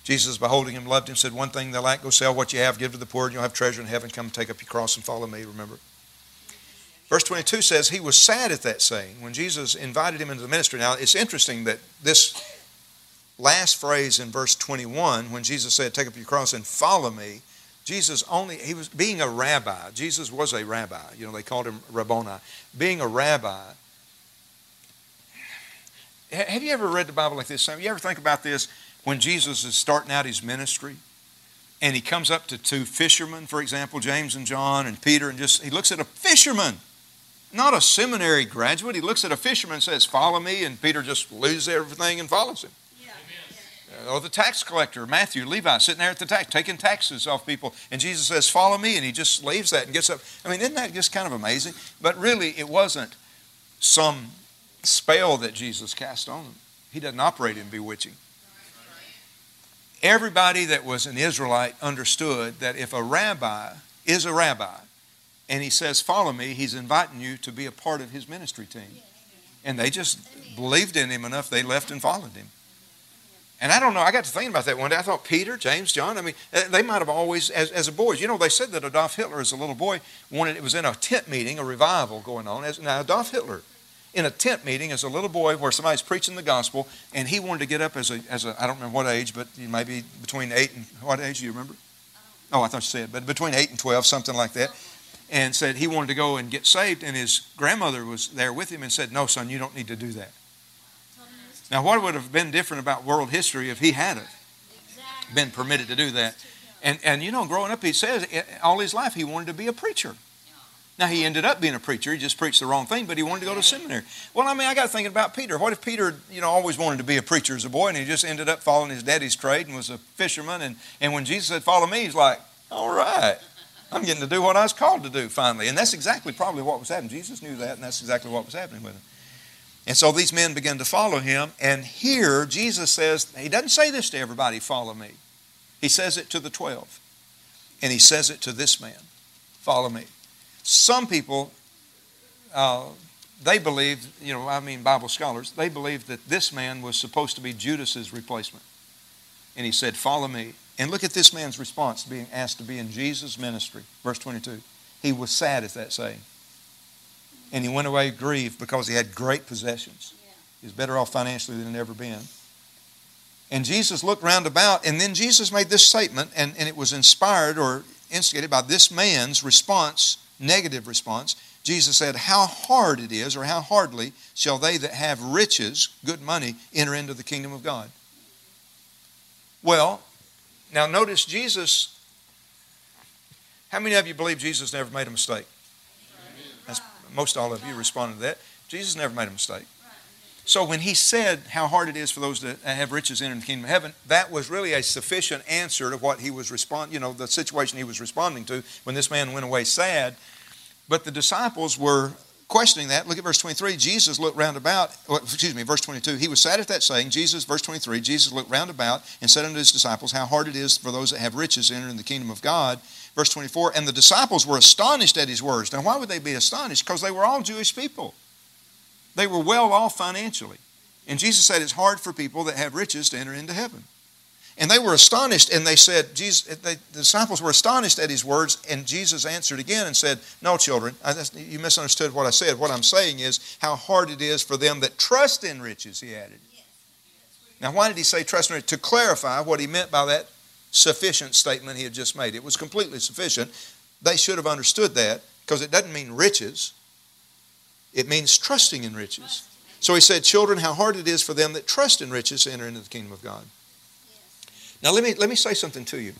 Jesus, beholding him, loved him, said, One thing they lack, go sell what you have, give to the poor, and you'll have treasure in heaven. Come take up your cross and follow me, remember. Verse 22 says, He was sad at that saying when Jesus invited him into the ministry. Now, it's interesting that this last phrase in verse 21, when Jesus said, Take up your cross and follow me, Jesus only, he was being a rabbi. Jesus was a rabbi. You know, they called him Rabboni. Being a rabbi, have you ever read the Bible like this? Have you ever think about this? when Jesus is starting out his ministry and he comes up to two fishermen, for example, James and John and Peter, and just he looks at a fisherman, not a seminary graduate. He looks at a fisherman and says, Follow me, and Peter just loses everything and follows him. Yeah. or the tax collector, Matthew, Levi, sitting there at the tax, taking taxes off people. And Jesus says, Follow me. And he just leaves that and gets up. I mean, isn't that just kind of amazing? But really, it wasn't some spell that Jesus cast on him. He doesn't operate in bewitching. Everybody that was an Israelite understood that if a rabbi is a rabbi and he says, Follow me, he's inviting you to be a part of his ministry team. And they just believed in him enough, they left and followed him. And I don't know, I got to thinking about that one day. I thought Peter, James, John, I mean, they might have always, as, as a boys, you know, they said that Adolf Hitler as a little boy wanted, it was in a tent meeting, a revival going on. As, now, Adolf Hitler, in a tent meeting as a little boy where somebody's preaching the gospel, and he wanted to get up as a, as a I don't remember what age, but maybe between 8 and, what age do you remember? Oh, I thought you said, but between 8 and 12, something like that. And said he wanted to go and get saved, and his grandmother was there with him and said, No, son, you don't need to do that. Now, what would have been different about world history if he hadn't been permitted to do that? And, and you know, growing up, he says eh, all his life he wanted to be a preacher. Now, he ended up being a preacher. He just preached the wrong thing, but he wanted to go to seminary. Well, I mean, I got thinking about Peter. What if Peter, you know, always wanted to be a preacher as a boy, and he just ended up following his daddy's trade and was a fisherman? And, and when Jesus said, Follow me, he's like, All right, I'm getting to do what I was called to do finally. And that's exactly probably what was happening. Jesus knew that, and that's exactly what was happening with him. And so these men began to follow him. And here Jesus says, He doesn't say this to everybody, follow me. He says it to the 12. And He says it to this man, follow me. Some people, uh, they believe, you know, I mean, Bible scholars, they believe that this man was supposed to be Judas's replacement. And he said, Follow me. And look at this man's response to being asked to be in Jesus' ministry. Verse 22. He was sad at that saying and he went away grieved because he had great possessions. He was better off financially than he'd ever been. And Jesus looked round about, and then Jesus made this statement, and, and it was inspired or instigated by this man's response, negative response. Jesus said, How hard it is, or how hardly shall they that have riches, good money, enter into the kingdom of God. Well, now notice Jesus. How many of you believe Jesus never made a mistake? most all of you responded to that. Jesus never made a mistake. So when he said how hard it is for those that have riches enter the kingdom of heaven, that was really a sufficient answer to what he was responding, you know, the situation he was responding to when this man went away sad. But the disciples were questioning that. Look at verse 23. Jesus looked round about, excuse me, verse 22. He was sad at that saying. Jesus, verse 23, Jesus looked round about and said unto his disciples, How hard it is for those that have riches to enter in the kingdom of God. Verse 24, and the disciples were astonished at his words. Now, why would they be astonished? Because they were all Jewish people. They were well off financially. And Jesus said it's hard for people that have riches to enter into heaven. And they were astonished, and they said, Jesus, the disciples were astonished at his words, and Jesus answered again and said, No, children, I, you misunderstood what I said. What I'm saying is how hard it is for them that trust in riches, he added. Now, why did he say trust in riches? To clarify what he meant by that sufficient statement he had just made. It was completely sufficient. They should have understood that because it doesn't mean riches, it means trusting in riches. So he said, Children, how hard it is for them that trust in riches to enter into the kingdom of God. Now, let me, let me say something to you.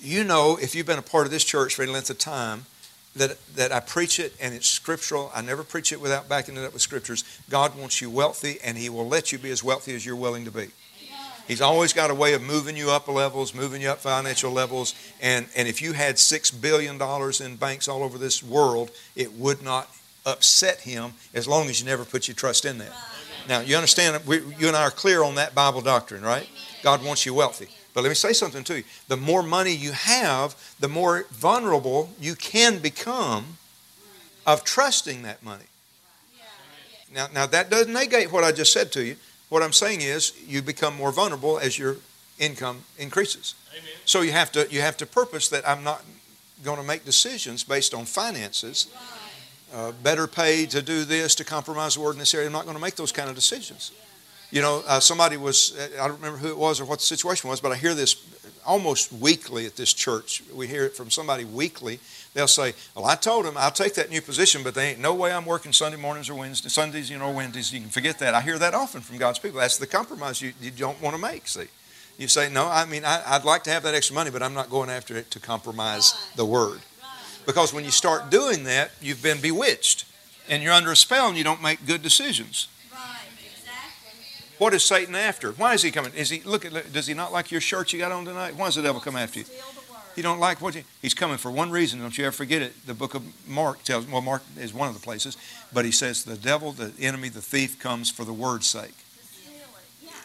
You know, if you've been a part of this church for any length of time, that, that I preach it and it's scriptural. I never preach it without backing it up with scriptures. God wants you wealthy, and He will let you be as wealthy as you're willing to be. He's always got a way of moving you up levels, moving you up financial levels. And, and if you had $6 billion in banks all over this world, it would not upset him as long as you never put your trust in that. Now, you understand, we, you and I are clear on that Bible doctrine, right? God wants you wealthy. But let me say something to you. The more money you have, the more vulnerable you can become of trusting that money. Now, now that doesn't negate what I just said to you. What I'm saying is you become more vulnerable as your income increases. Amen. So you have to you have to purpose that I'm not going to make decisions based on finances. Uh, better paid to do this, to compromise the word in this area. I'm not going to make those kind of decisions. You know, uh, somebody was, I don't remember who it was or what the situation was, but I hear this almost weekly at this church. We hear it from somebody weekly They'll say, Well, I told them I'll take that new position, but there ain't no way I'm working Sunday mornings or Wednesdays, Sundays, you know, Wednesdays. You can forget that. I hear that often from God's people. That's the compromise you, you don't want to make, see. You say, No, I mean, I, would like to have that extra money, but I'm not going after it to compromise the word. Because when you start doing that, you've been bewitched and you're under a spell and you don't make good decisions. What is Satan after? Why is he coming? Is he look at? Does he not like your shirt you got on tonight? Why does the devil come after you? He don't like what you, he's coming for one reason. Don't you ever forget it. The book of Mark tells. Well, Mark is one of the places, but he says the devil, the enemy, the thief comes for the word's sake.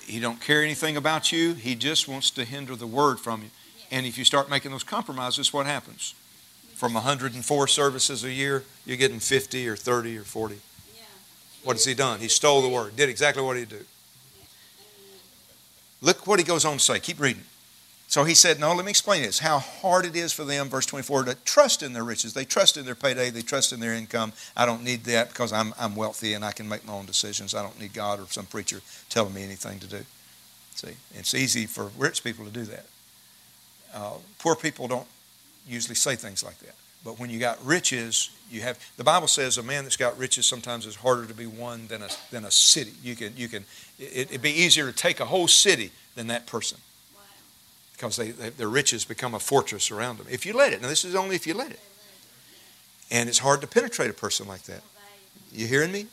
He don't care anything about you. He just wants to hinder the word from you. And if you start making those compromises, what happens? From 104 services a year, you're getting 50 or 30 or 40. What has he done? He stole the word. Did exactly what he did. Look what he goes on to say. Keep reading. So he said, No, let me explain this. How hard it is for them, verse 24, to trust in their riches. They trust in their payday, they trust in their income. I don't need that because I'm, I'm wealthy and I can make my own decisions. I don't need God or some preacher telling me anything to do. See, it's easy for rich people to do that. Uh, poor people don't usually say things like that. But when you got riches, you have the Bible says a man that's got riches sometimes is harder to be won than a than a city. You can you can it, would be easier to take a whole city than that person because they, they, their riches become a fortress around them. If you let it, now this is only if you let it. And it's hard to penetrate a person like that. You hearing me?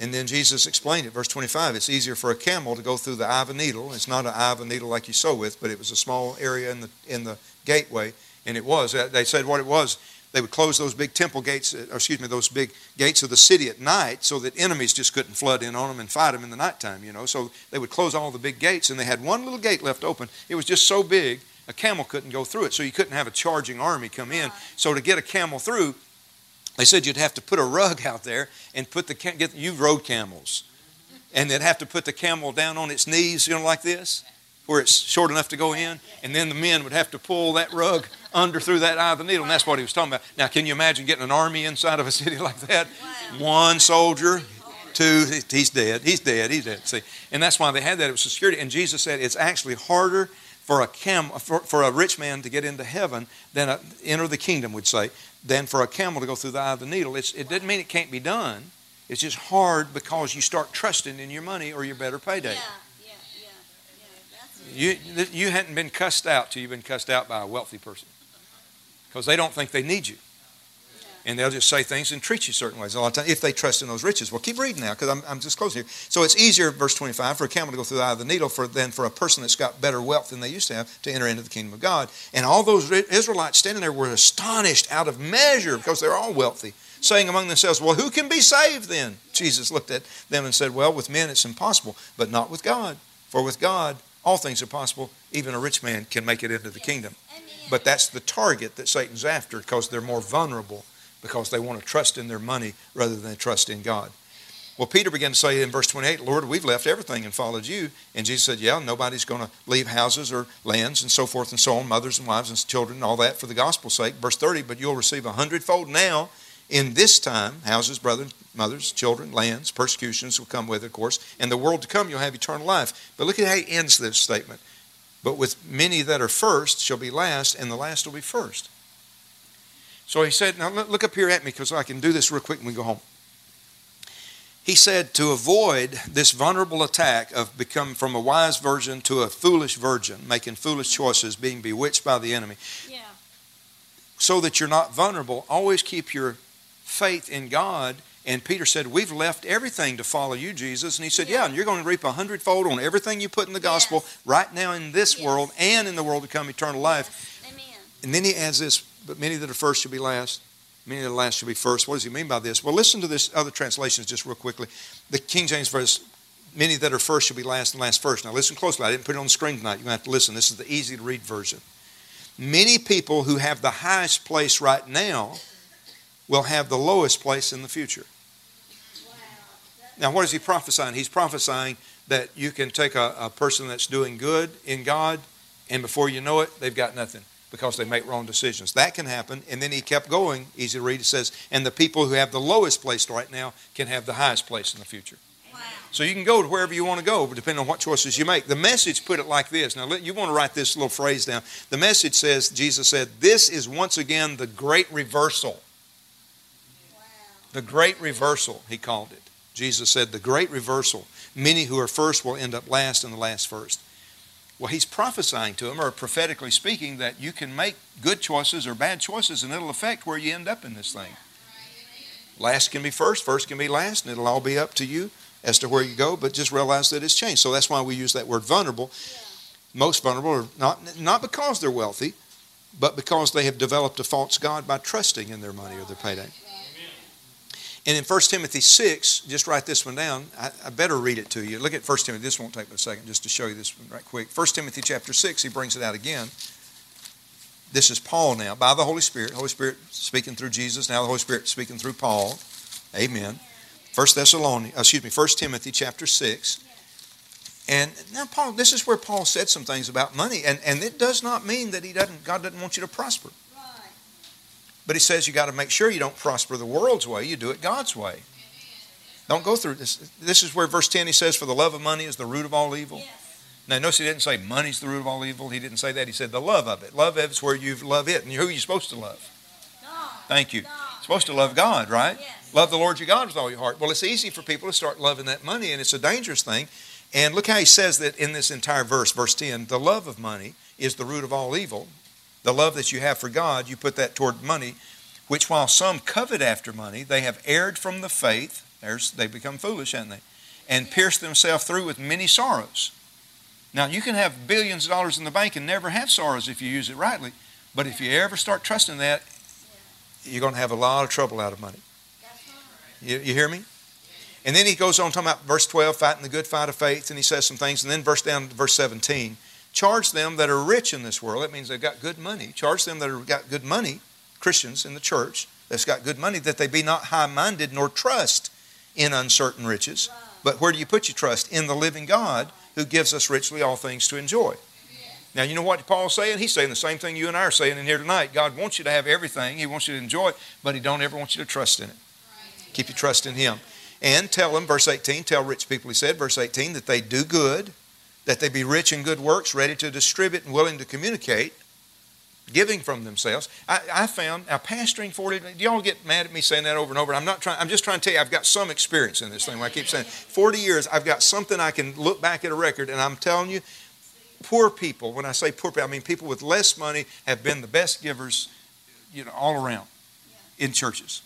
And then Jesus explained it, verse 25. It's easier for a camel to go through the eye of a needle. It's not an eye of a needle like you sew with, but it was a small area in the, in the gateway. And it was. They said what it was they would close those big temple gates, uh, or excuse me, those big gates of the city at night so that enemies just couldn't flood in on them and fight them in the nighttime, you know. So they would close all the big gates, and they had one little gate left open. It was just so big, a camel couldn't go through it, so you couldn't have a charging army come in. So to get a camel through, they said you'd have to put a rug out there and put the get you rode camels, and they'd have to put the camel down on its knees, you know, like this, where it's short enough to go in, and then the men would have to pull that rug under through that eye of the needle. And that's what he was talking about. Now, can you imagine getting an army inside of a city like that? One soldier, two, he's dead. He's dead. He's dead. See, and that's why they had that. It was security. And Jesus said it's actually harder for a camel, for, for a rich man to get into heaven than a, enter the kingdom, would say, than for a camel to go through the eye of the needle. It's, it doesn't mean it can't be done. It's just hard because you start trusting in your money or your better payday. Yeah, yeah, yeah, you, you hadn't been cussed out till you've been cussed out by a wealthy person because they don't think they need you. And they'll just say things and treat you certain ways a lot of times if they trust in those riches. Well, keep reading now because I'm, I'm just closing here. So it's easier, verse 25, for a camel to go through the eye of the needle for, than for a person that's got better wealth than they used to have to enter into the kingdom of God. And all those Israelites standing there were astonished out of measure because they're all wealthy, saying among themselves, Well, who can be saved then? Jesus looked at them and said, Well, with men it's impossible, but not with God. For with God all things are possible. Even a rich man can make it into the kingdom. But that's the target that Satan's after because they're more vulnerable because they want to trust in their money rather than trust in God. Well, Peter began to say in verse 28, Lord, we've left everything and followed you. And Jesus said, Yeah, nobody's going to leave houses or lands and so forth and so on, mothers and wives and children and all that for the gospel's sake. Verse 30, but you'll receive a hundredfold now in this time, houses, brothers, mothers, children, lands, persecutions will come with it, of course, and the world to come you'll have eternal life. But look at how he ends this statement. But with many that are first shall be last, and the last will be first. So he said, Now look up here at me because I can do this real quick and we go home. He said to avoid this vulnerable attack of become from a wise virgin to a foolish virgin, making foolish choices, being bewitched by the enemy. Yeah. So that you're not vulnerable, always keep your faith in God and Peter said, We've left everything to follow you, Jesus. And he said, Yeah, yeah and you're going to reap a hundredfold on everything you put in the gospel yes. right now in this yes. world and in the world to come, eternal life. Yes. Amen. And then he adds this, But many that are first shall be last. Many that are last shall be first. What does he mean by this? Well, listen to this other translations just real quickly. The King James verse, many that are first shall be last and last first. Now listen closely. I didn't put it on the screen tonight. You're going to have to listen. This is the easy to read version. Many people who have the highest place right now will have the lowest place in the future. Now, what is he prophesying? He's prophesying that you can take a, a person that's doing good in God, and before you know it, they've got nothing because they make wrong decisions. That can happen. And then he kept going. Easy to read. It says, and the people who have the lowest place right now can have the highest place in the future. Wow. So you can go to wherever you want to go, depending on what choices you make. The message put it like this. Now, you want to write this little phrase down. The message says, Jesus said, This is once again the great reversal. Wow. The great reversal, he called it. Jesus said, the great reversal. Many who are first will end up last, and the last first. Well, he's prophesying to them, or prophetically speaking, that you can make good choices or bad choices, and it'll affect where you end up in this thing. Last can be first, first can be last, and it'll all be up to you as to where you go, but just realize that it's changed. So that's why we use that word vulnerable. Most vulnerable are not, not because they're wealthy, but because they have developed a false God by trusting in their money or their payday. And in 1 Timothy 6, just write this one down. I, I, better read it to you. Look at 1 Timothy. This won't take but a second just to show you this one right quick. 1 Timothy chapter 6, he brings it out again. This is Paul now, by the Holy Spirit. Holy Spirit speaking through Jesus. Now the Holy Spirit speaking through Paul. Amen. 1 Thessalonians, uh, excuse me, 1 Timothy chapter 6. And now Paul, this is where Paul said some things about money. And, and it does not mean that he doesn't, God doesn't want you to prosper. But he says you got to make sure you don't prosper the world's way, you do it God's way. Don't go through this. This is where verse 10 he says, For the love of money is the root of all evil. Yes. Now, notice he didn't say money's the root of all evil. He didn't say that. He said the love of it. Love of it's where you love it. And who are you supposed to love? God. Thank you. God. supposed to love God, right? Yes. Love the Lord your God with all your heart. Well, it's easy for people to start loving that money, and it's a dangerous thing. And look how he says that in this entire verse, verse 10 the love of money is the root of all evil. The love that you have for God, you put that toward money which while some covet after money, they have erred from the faith. There's, they become foolish, haven't they? And pierced themselves through with many sorrows. Now, you can have billions of dollars in the bank and never have sorrows if you use it rightly. But if you ever start trusting that, you're going to have a lot of trouble out of money. You, you hear me? And then he goes on talking about verse 12, fighting the good fight of faith, and he says some things. And then verse down to verse 17, charge them that are rich in this world. That means they've got good money. Charge them that have got good money Christians in the church that's got good money that they be not high minded nor trust in uncertain riches. But where do you put your trust? In the living God who gives us richly all things to enjoy. Now, you know what Paul's saying? He's saying the same thing you and I are saying in here tonight. God wants you to have everything. He wants you to enjoy it, but He don't ever want you to trust in it. Keep your trust in Him. And tell them, verse 18, tell rich people, he said, verse 18, that they do good, that they be rich in good works, ready to distribute and willing to communicate, giving from themselves. I, I found now pastoring 40. Do y'all get mad at me saying that over and over? I'm not trying. I'm just trying to tell you I've got some experience in this thing. I keep saying 40 years. I've got something I can look back at a record, and I'm telling you, poor people. When I say poor people, I mean people with less money have been the best givers, you know, all around in churches.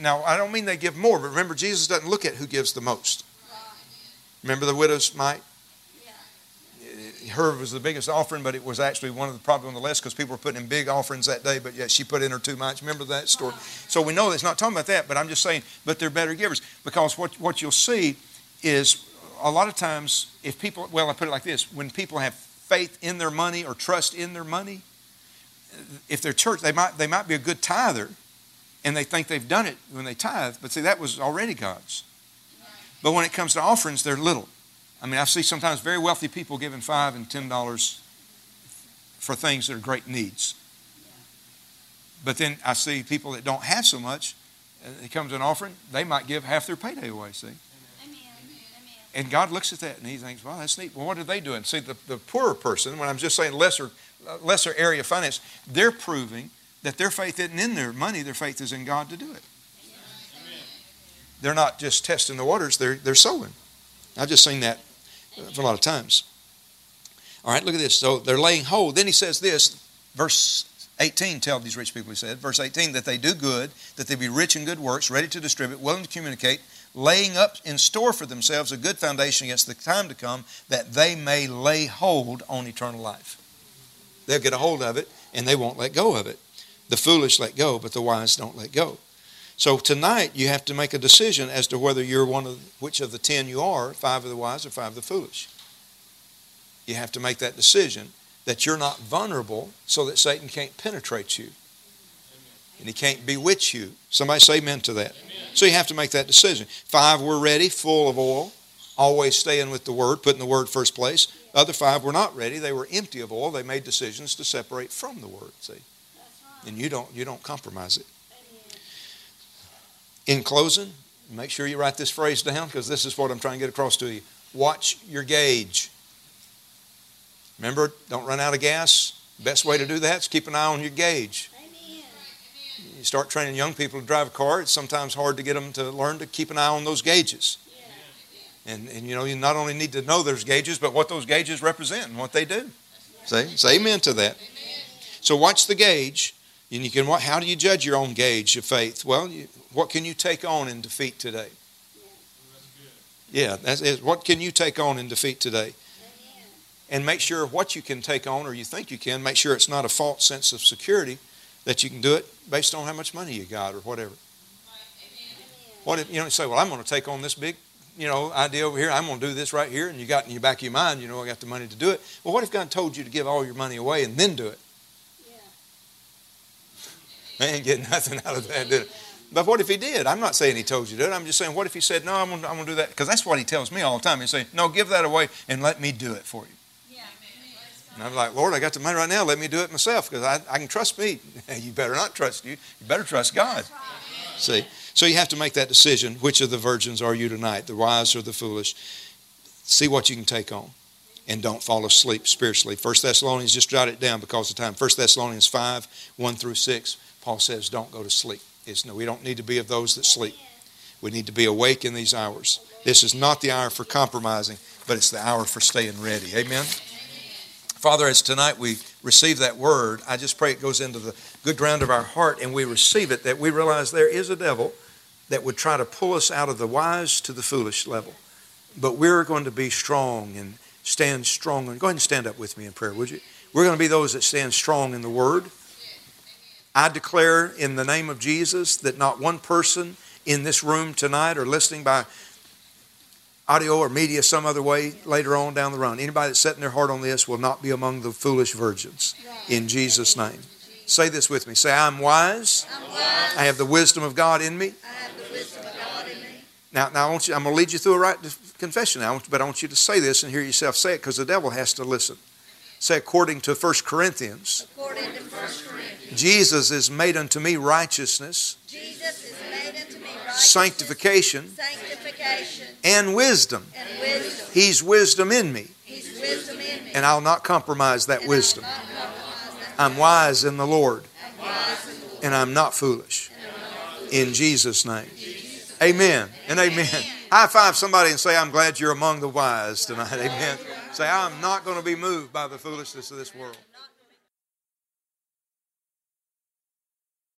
Now I don't mean they give more, but remember Jesus doesn't look at who gives the most. Remember the widow's mite? Her was the biggest offering, but it was actually one of the probably on the list because people were putting in big offerings that day. But yet she put in her two mites. Remember that story? So we know it's not talking about that, but I'm just saying. But they're better givers because what what you'll see is a lot of times if people well I put it like this: when people have faith in their money or trust in their money, if they're church, they might they might be a good tither, and they think they've done it when they tithe. But see, that was already God's. But when it comes to offerings, they're little. I mean, I see sometimes very wealthy people giving five and ten dollars for things that are great needs. But then I see people that don't have so much. Uh, it comes an offering, they might give half their payday away. See. And God looks at that and He thinks, "Well, that's neat." Well, what are they doing? See, the, the poorer person, when I'm just saying lesser, uh, lesser area of finance, they're proving that their faith isn't in their money; their faith is in God to do it. They're not just testing the waters; they're they're sowing. I've just seen that for a lot of times. All right, look at this. So they're laying hold. Then he says this, verse 18, tell these rich people, he said, verse 18, that they do good, that they be rich in good works, ready to distribute, willing to communicate, laying up in store for themselves a good foundation against the time to come, that they may lay hold on eternal life. They'll get a hold of it and they won't let go of it. The foolish let go, but the wise don't let go. So tonight you have to make a decision as to whether you're one of which of the ten you are, five of the wise or five of the foolish. You have to make that decision that you're not vulnerable so that Satan can't penetrate you. And he can't bewitch you. Somebody say amen to that. Amen. So you have to make that decision. Five were ready, full of oil, always staying with the word, putting the word first place. The other five were not ready. They were empty of oil. They made decisions to separate from the word, see. And you don't you don't compromise it. In closing, make sure you write this phrase down because this is what I'm trying to get across to you. Watch your gauge. Remember, don't run out of gas. Best way to do that is keep an eye on your gauge. You start training young people to drive a car, it's sometimes hard to get them to learn to keep an eye on those gauges. And, and you know, you not only need to know those gauges, but what those gauges represent and what they do. Say, say amen to that. So watch the gauge. And you can, how do you judge your own gauge of faith? Well, you, what can you take on in defeat today? Yeah, that's it. What can you take on in defeat today? And make sure what you can take on or you think you can, make sure it's not a false sense of security that you can do it based on how much money you got or whatever. What if you know say, well, I'm going to take on this big, you know, idea over here. I'm going to do this right here, and you got in your back of your mind, you know, I got the money to do it. Well, what if God told you to give all your money away and then do it? They ain't getting nothing out of that, did it? But what if he did? I'm not saying he told you to do it. I'm just saying, what if he said, no, I'm going to, do that? Because that's what he tells me all the time. He say, no, give that away and let me do it for you. Yeah, And I'm like, Lord, I got the money right now. Let me do it myself because I, I can trust me. you better not trust you. You better trust God. See? So you have to make that decision. Which of the virgins are you tonight, the wise or the foolish? See what you can take on and don't fall asleep spiritually. 1 Thessalonians, just jot it down because of time. 1 Thessalonians 5, 1 through 6, Paul says, don't go to sleep. It's no, we don't need to be of those that sleep. We need to be awake in these hours. This is not the hour for compromising, but it's the hour for staying ready. Amen. Father, as tonight we receive that word, I just pray it goes into the good ground of our heart and we receive it, that we realize there is a devil that would try to pull us out of the wise to the foolish level. But we're going to be strong and stand strong. And go ahead and stand up with me in prayer, would you? We're going to be those that stand strong in the word. I declare in the name of Jesus that not one person in this room tonight or listening by audio or media some other way later on down the run, anybody that's setting their heart on this will not be among the foolish virgins. In Jesus' name. Say this with me. Say, I'm wise. I'm wise. I have the wisdom of God in me. Now, now I want you, I'm going to lead you through a right confession now, but I want you to say this and hear yourself say it because the devil has to listen. Say, according to 1 Corinthians, according to 1 Corinthians Jesus is made unto me righteousness, Jesus is made unto me righteousness sanctification, sanctification and, wisdom. and wisdom. He's wisdom in me. He's wisdom in me. And I'll not compromise that and wisdom. That I'm wise in the Lord. I'm in the Lord. And I'm not foolish. I'm not in Jesus' name. Amen and amen. High five somebody and say, I'm glad you're among the wise tonight. Amen. Say, I'm not going to be moved by the foolishness of this world.